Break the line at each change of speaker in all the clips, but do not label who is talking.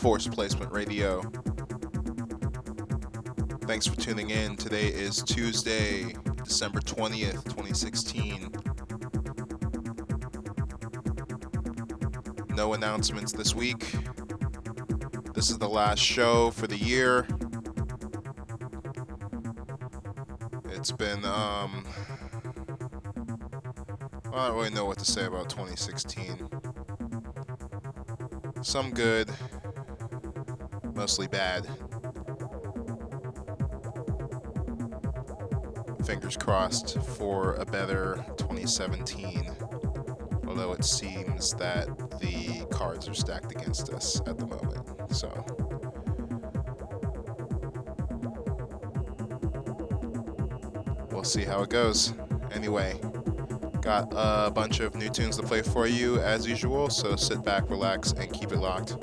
Force Placement Radio. Thanks for tuning in. Today is Tuesday, December 20th, 2016. No announcements this week. This is the last show for the year. It's been, um, I don't really know what to say about 2016. Some good, bad. Fingers crossed for a better 2017, although it seems that the cards are stacked against us at the moment. So. We'll see how it goes. Anyway, got a bunch of new tunes to play for you as usual, so sit back, relax, and keep it locked.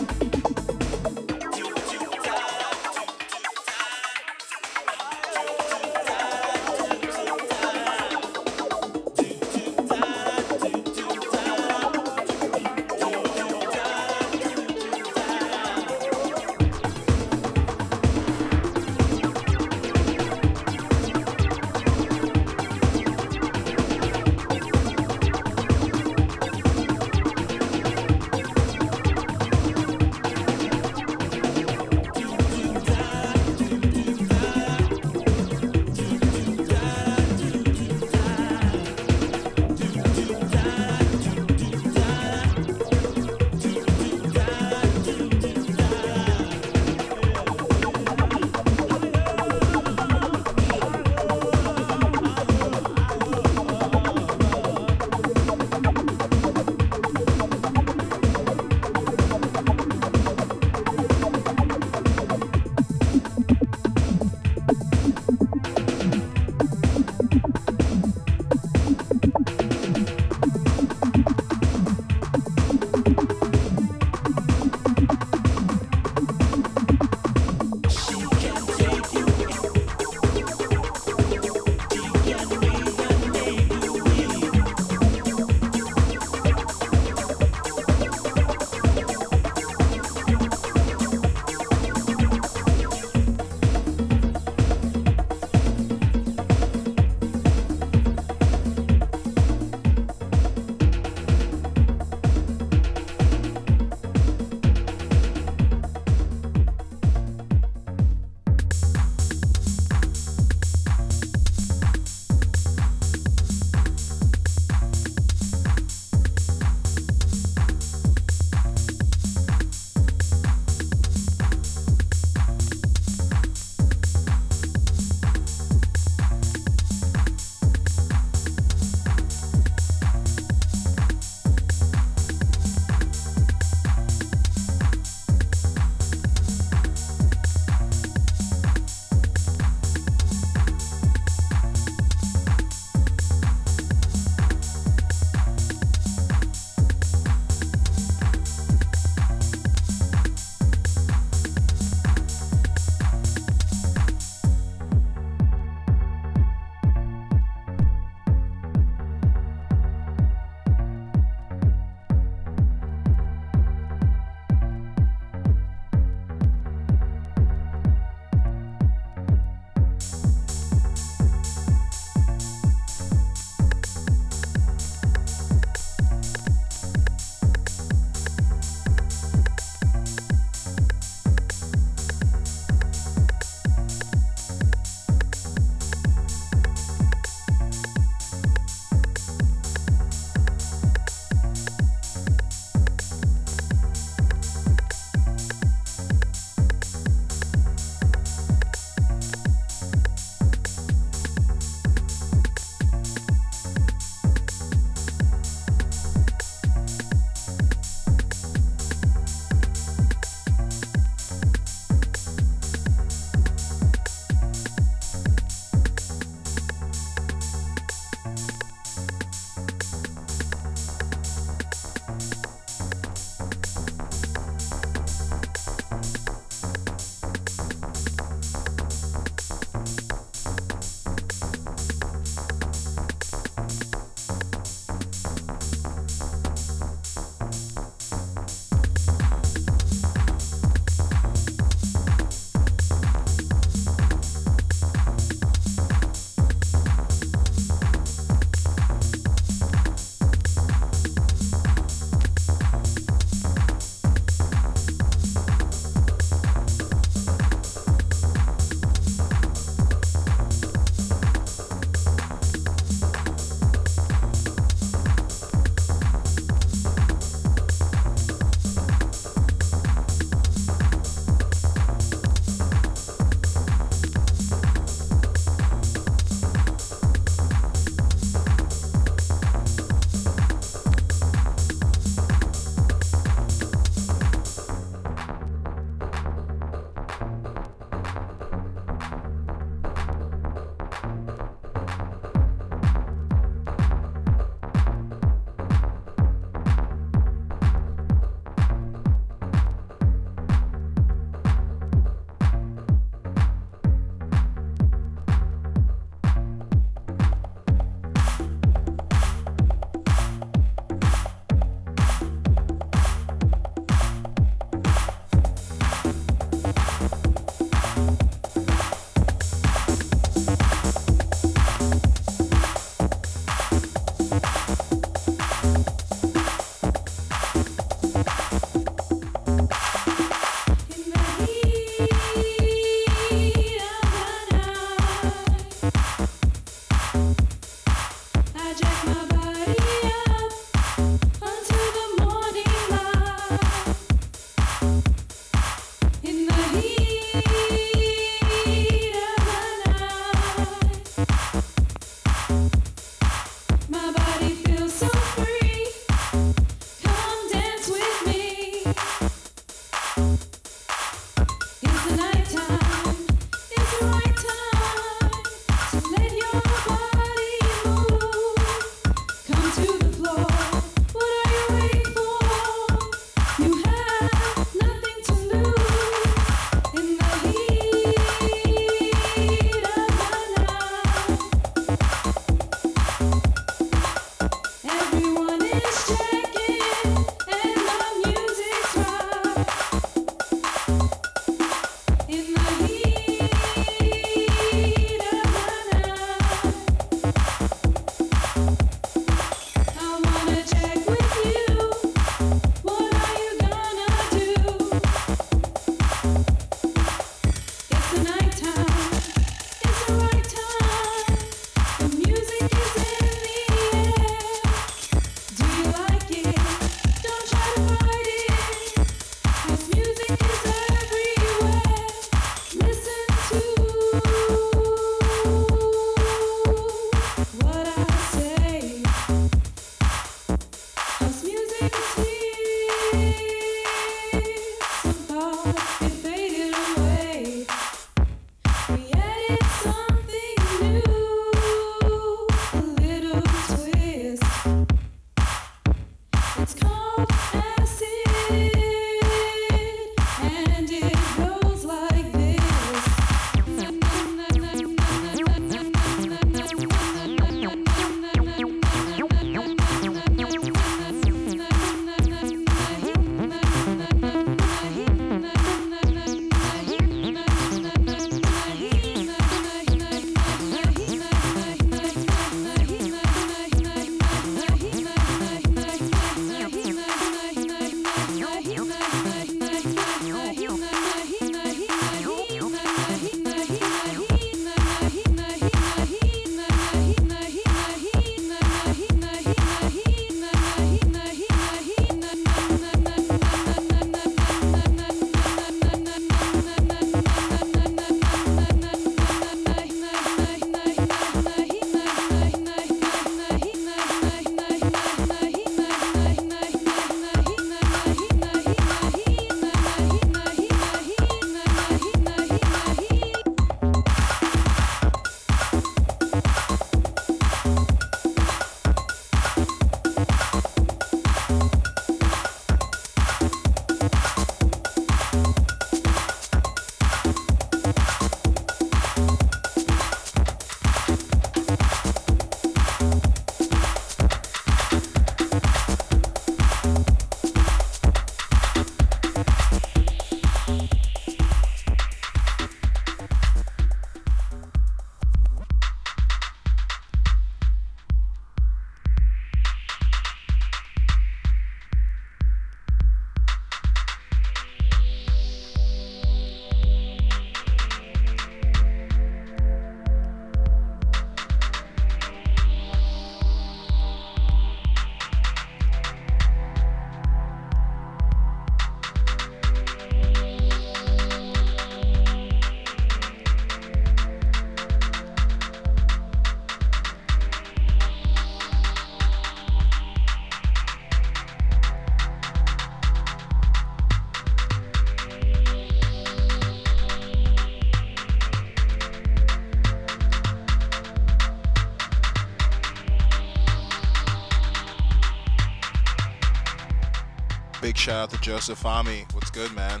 shout out to Joseph Ami. What's good, man?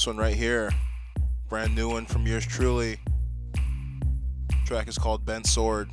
This one right here, brand new one from yours truly. track is called Bent Sword.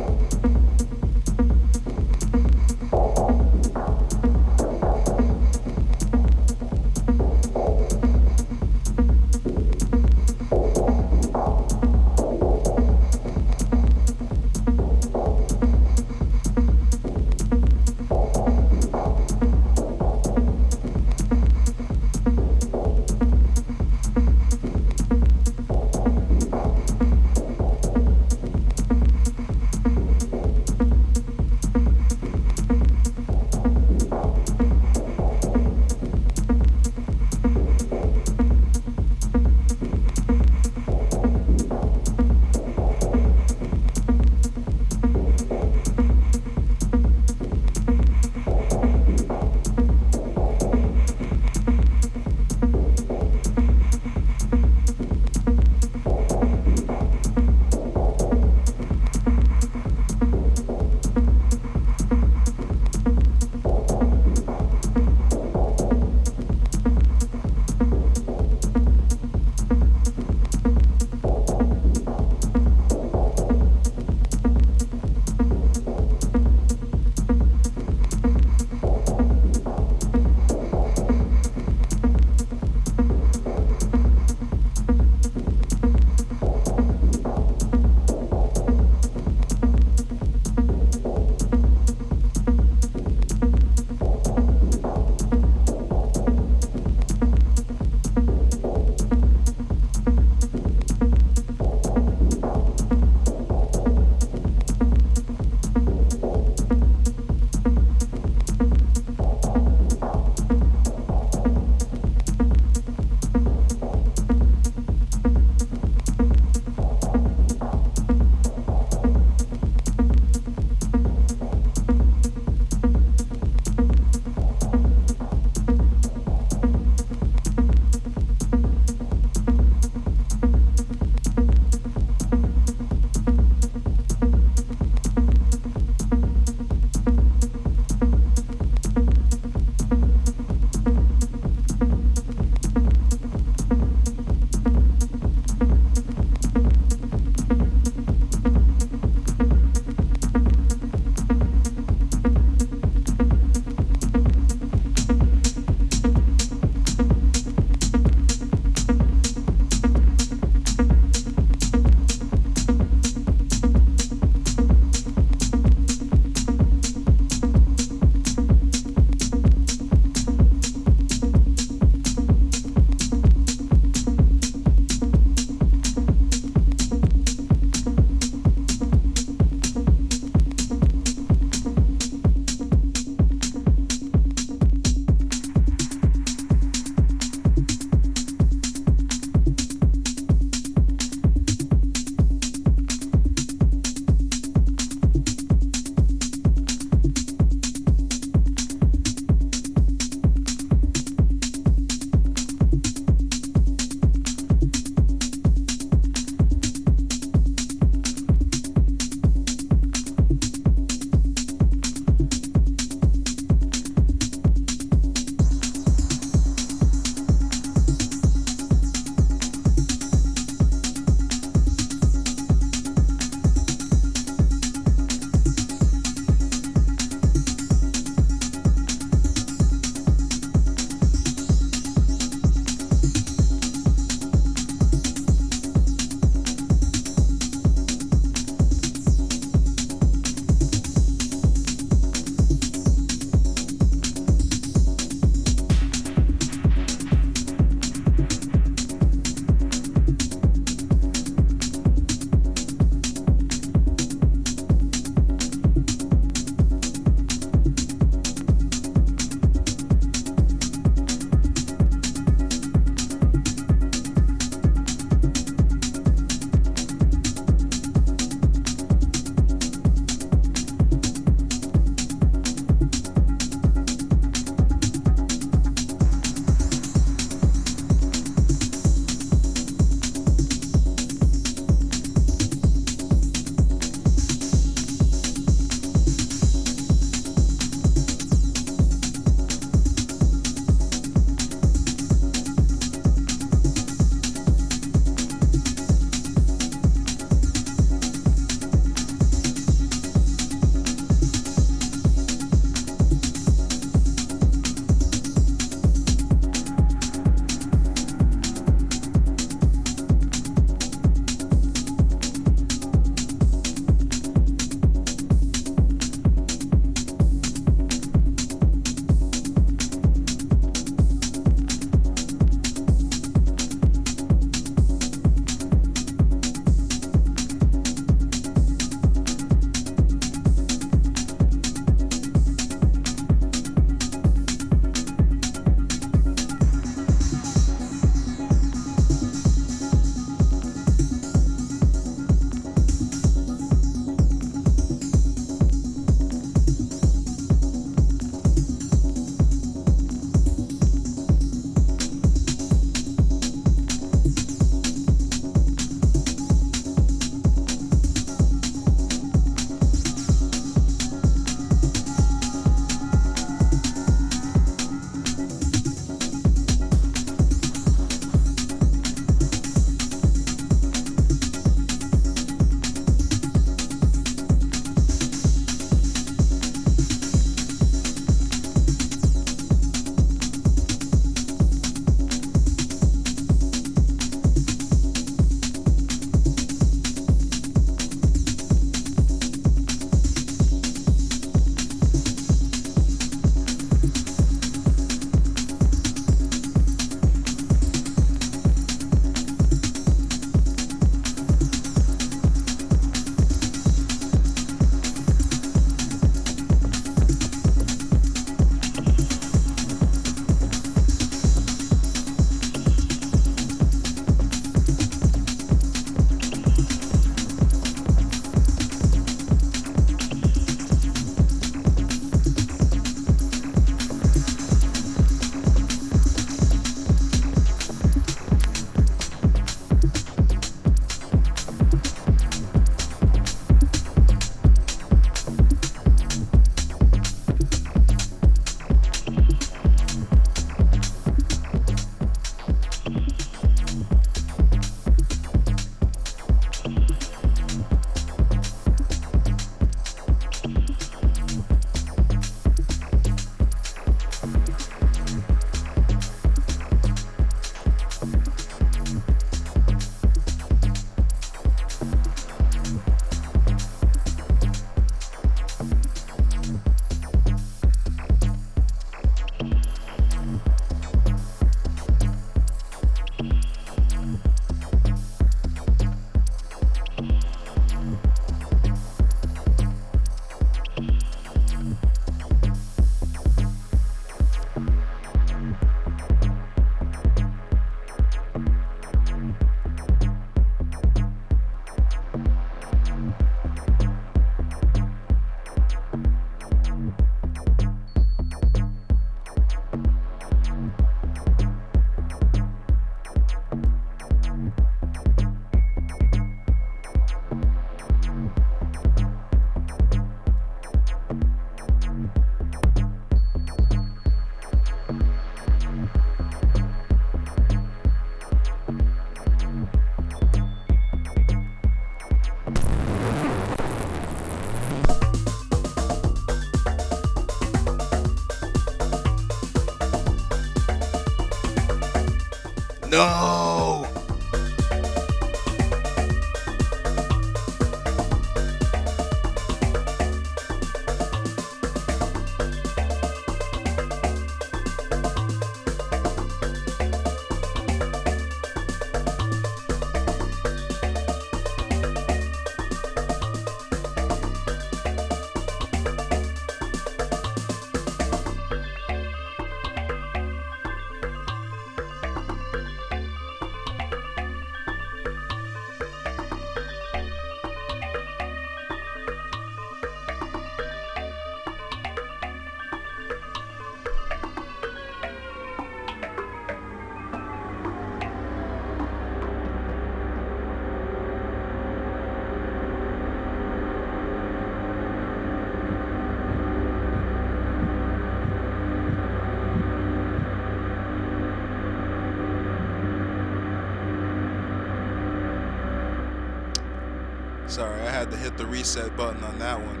Sorry, I had to hit the reset button on that one.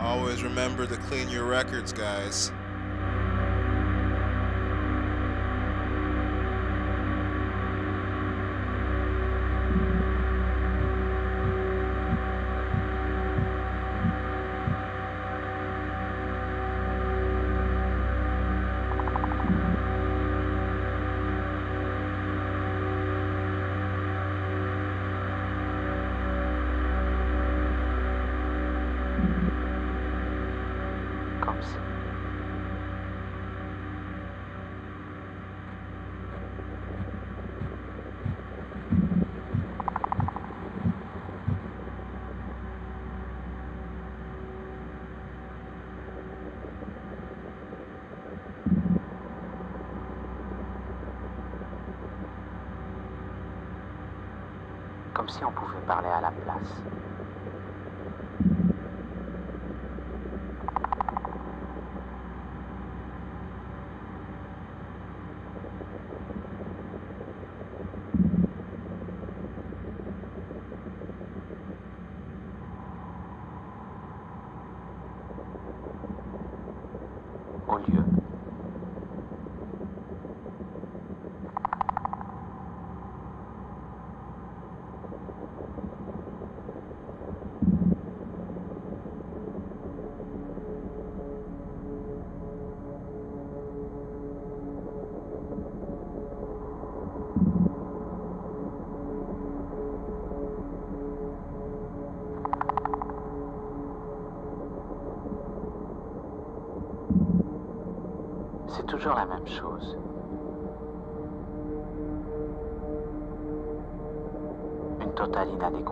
Always remember to clean your records, guys.
Parler à la 阿里达尼克。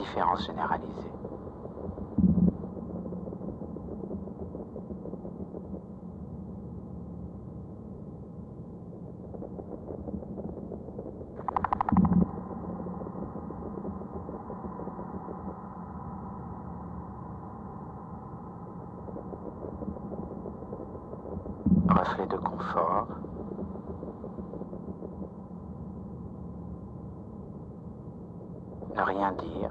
L'indifférence généralisée. Reflet de confort. Ne rien dire.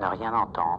Ne rien entendre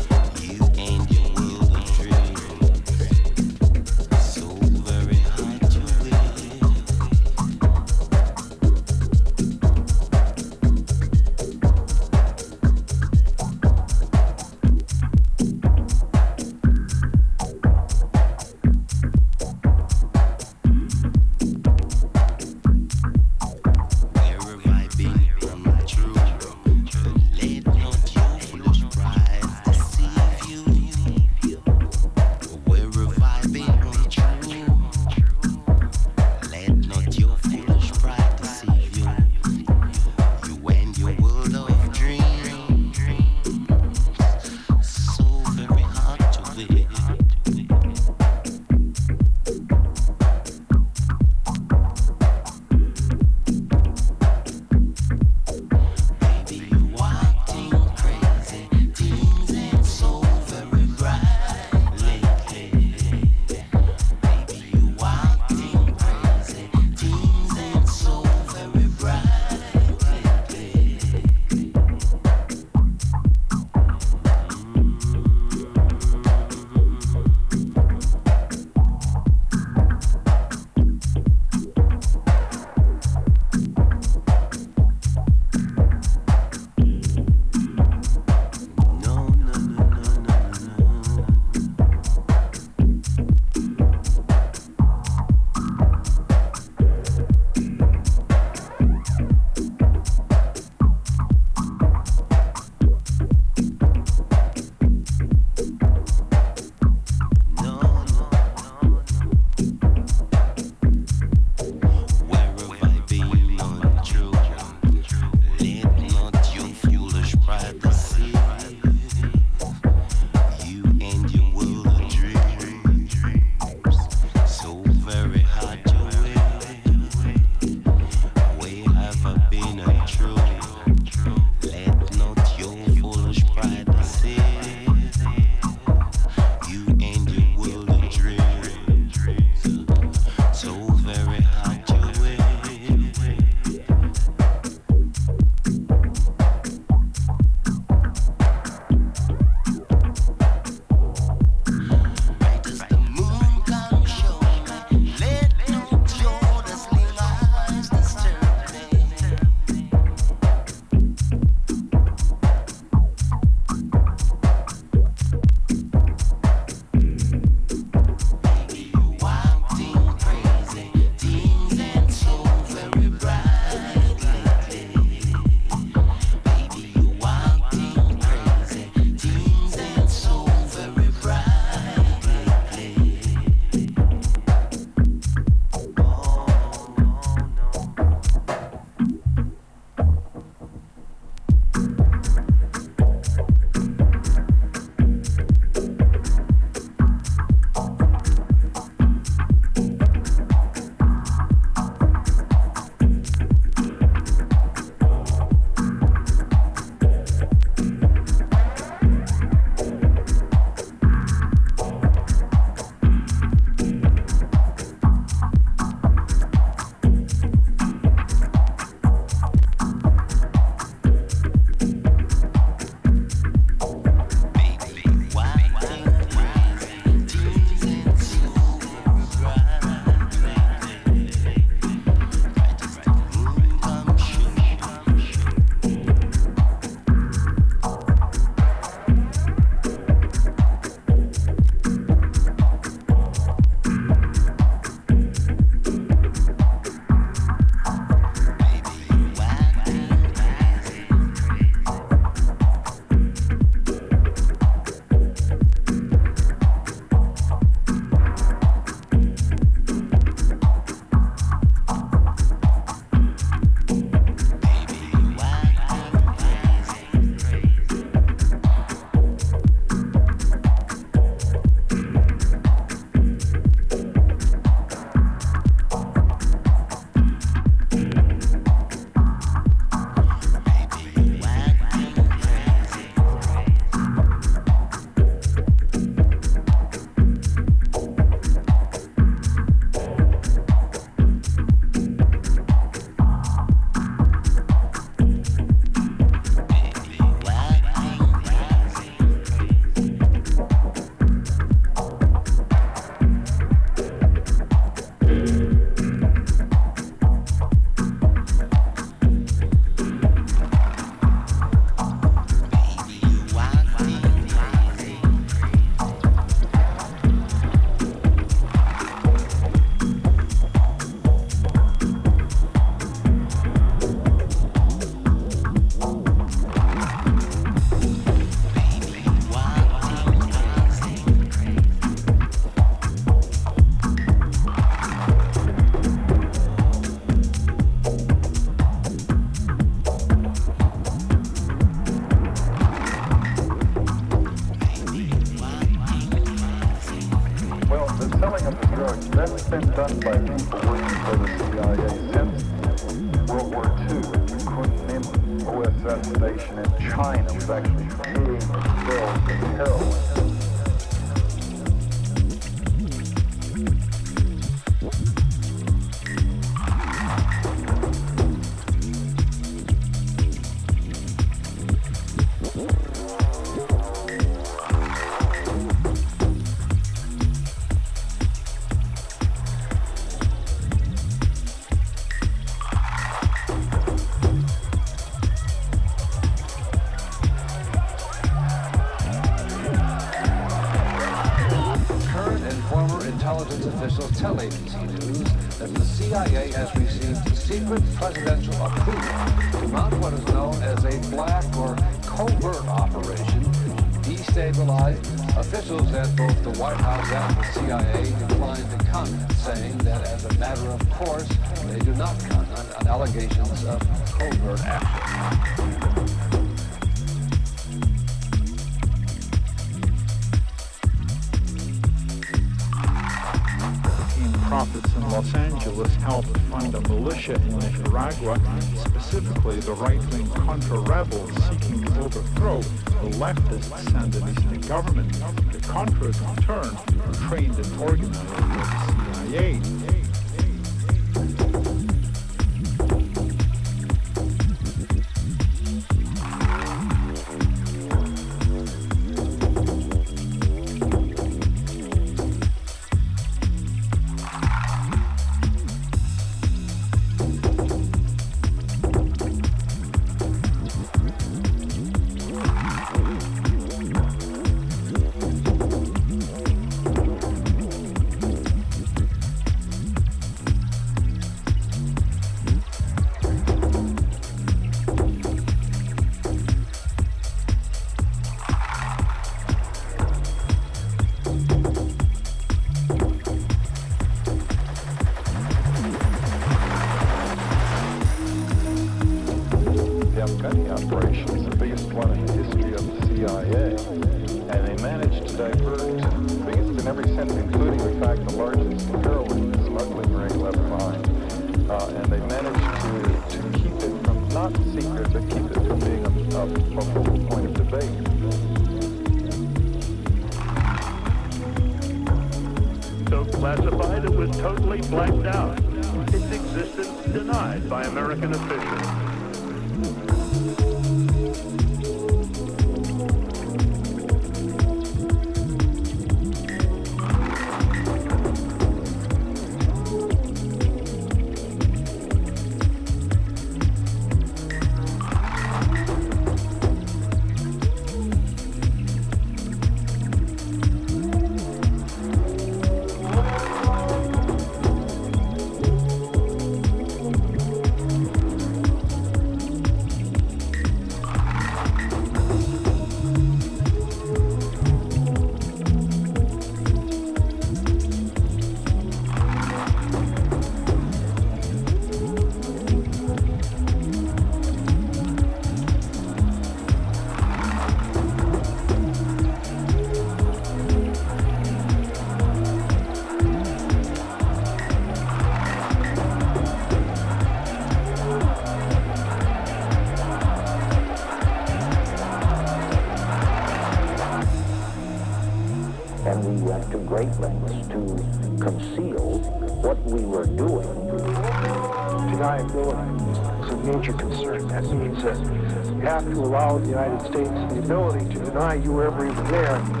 you were ever even there.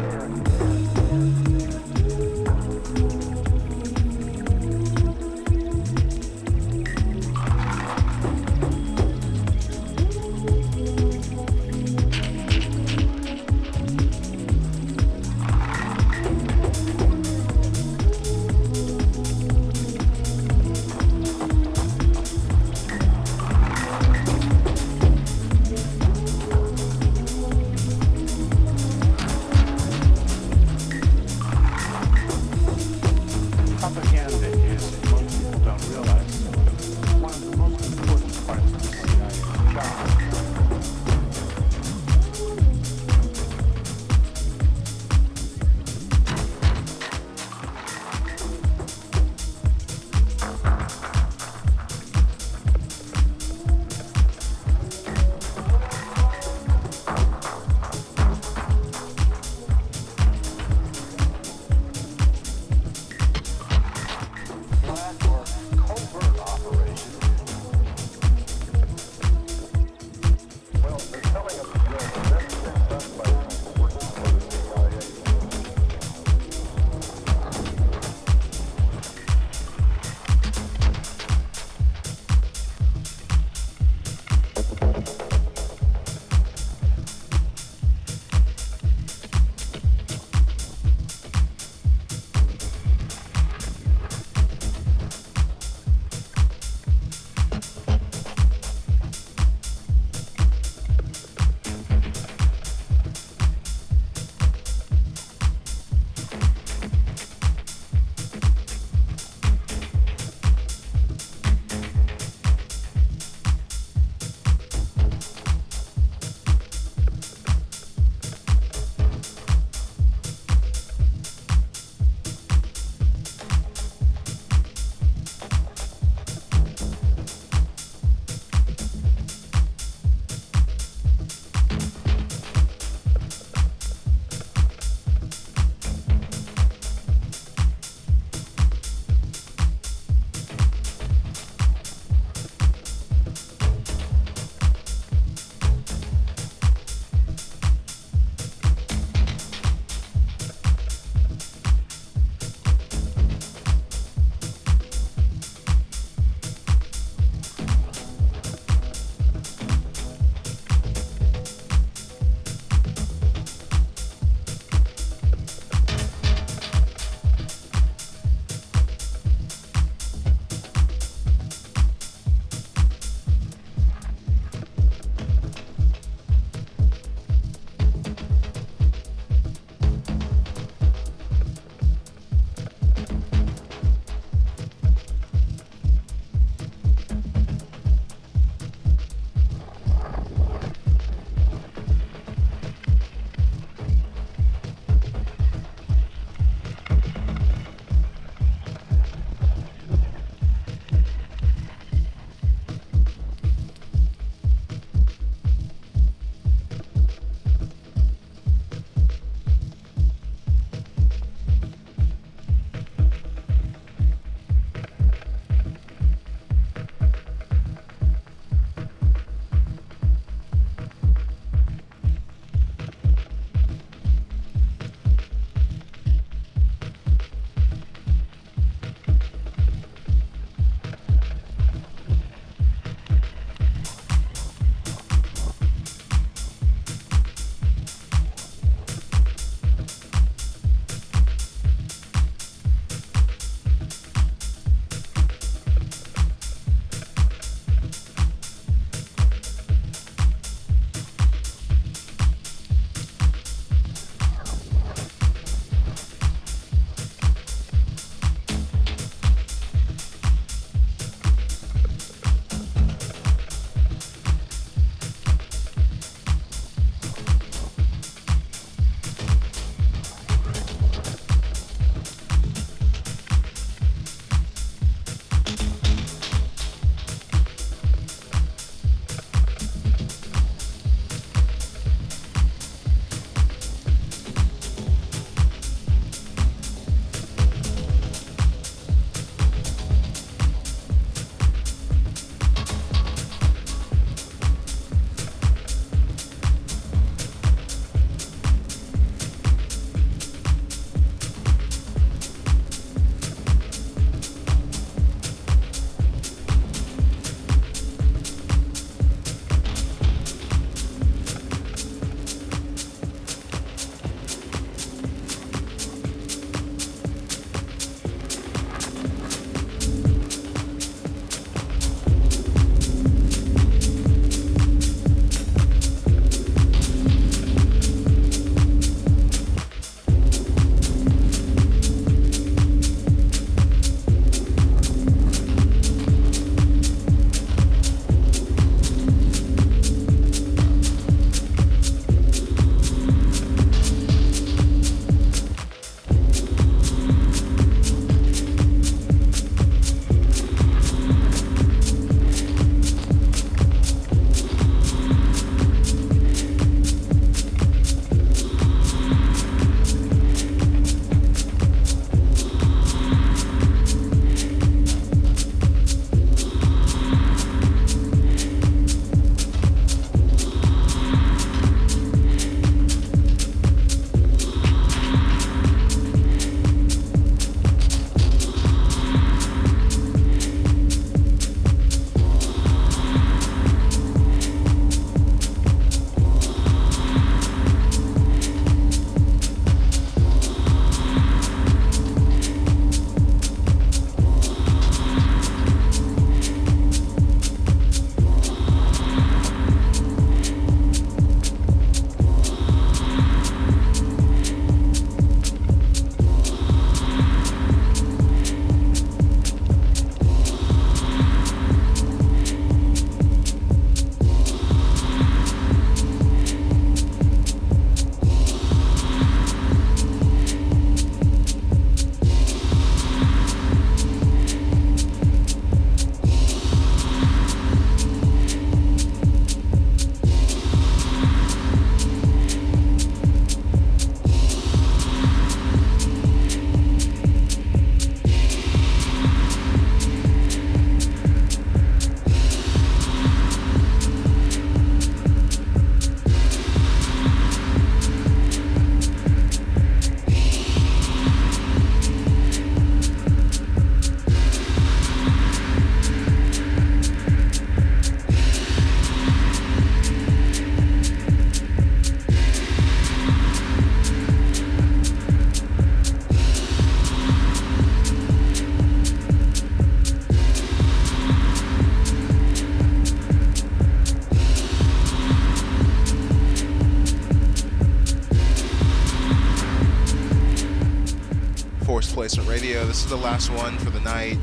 Radio. This is the last one for the night.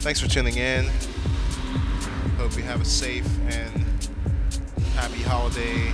Thanks for tuning in. Hope you have a safe and happy holiday.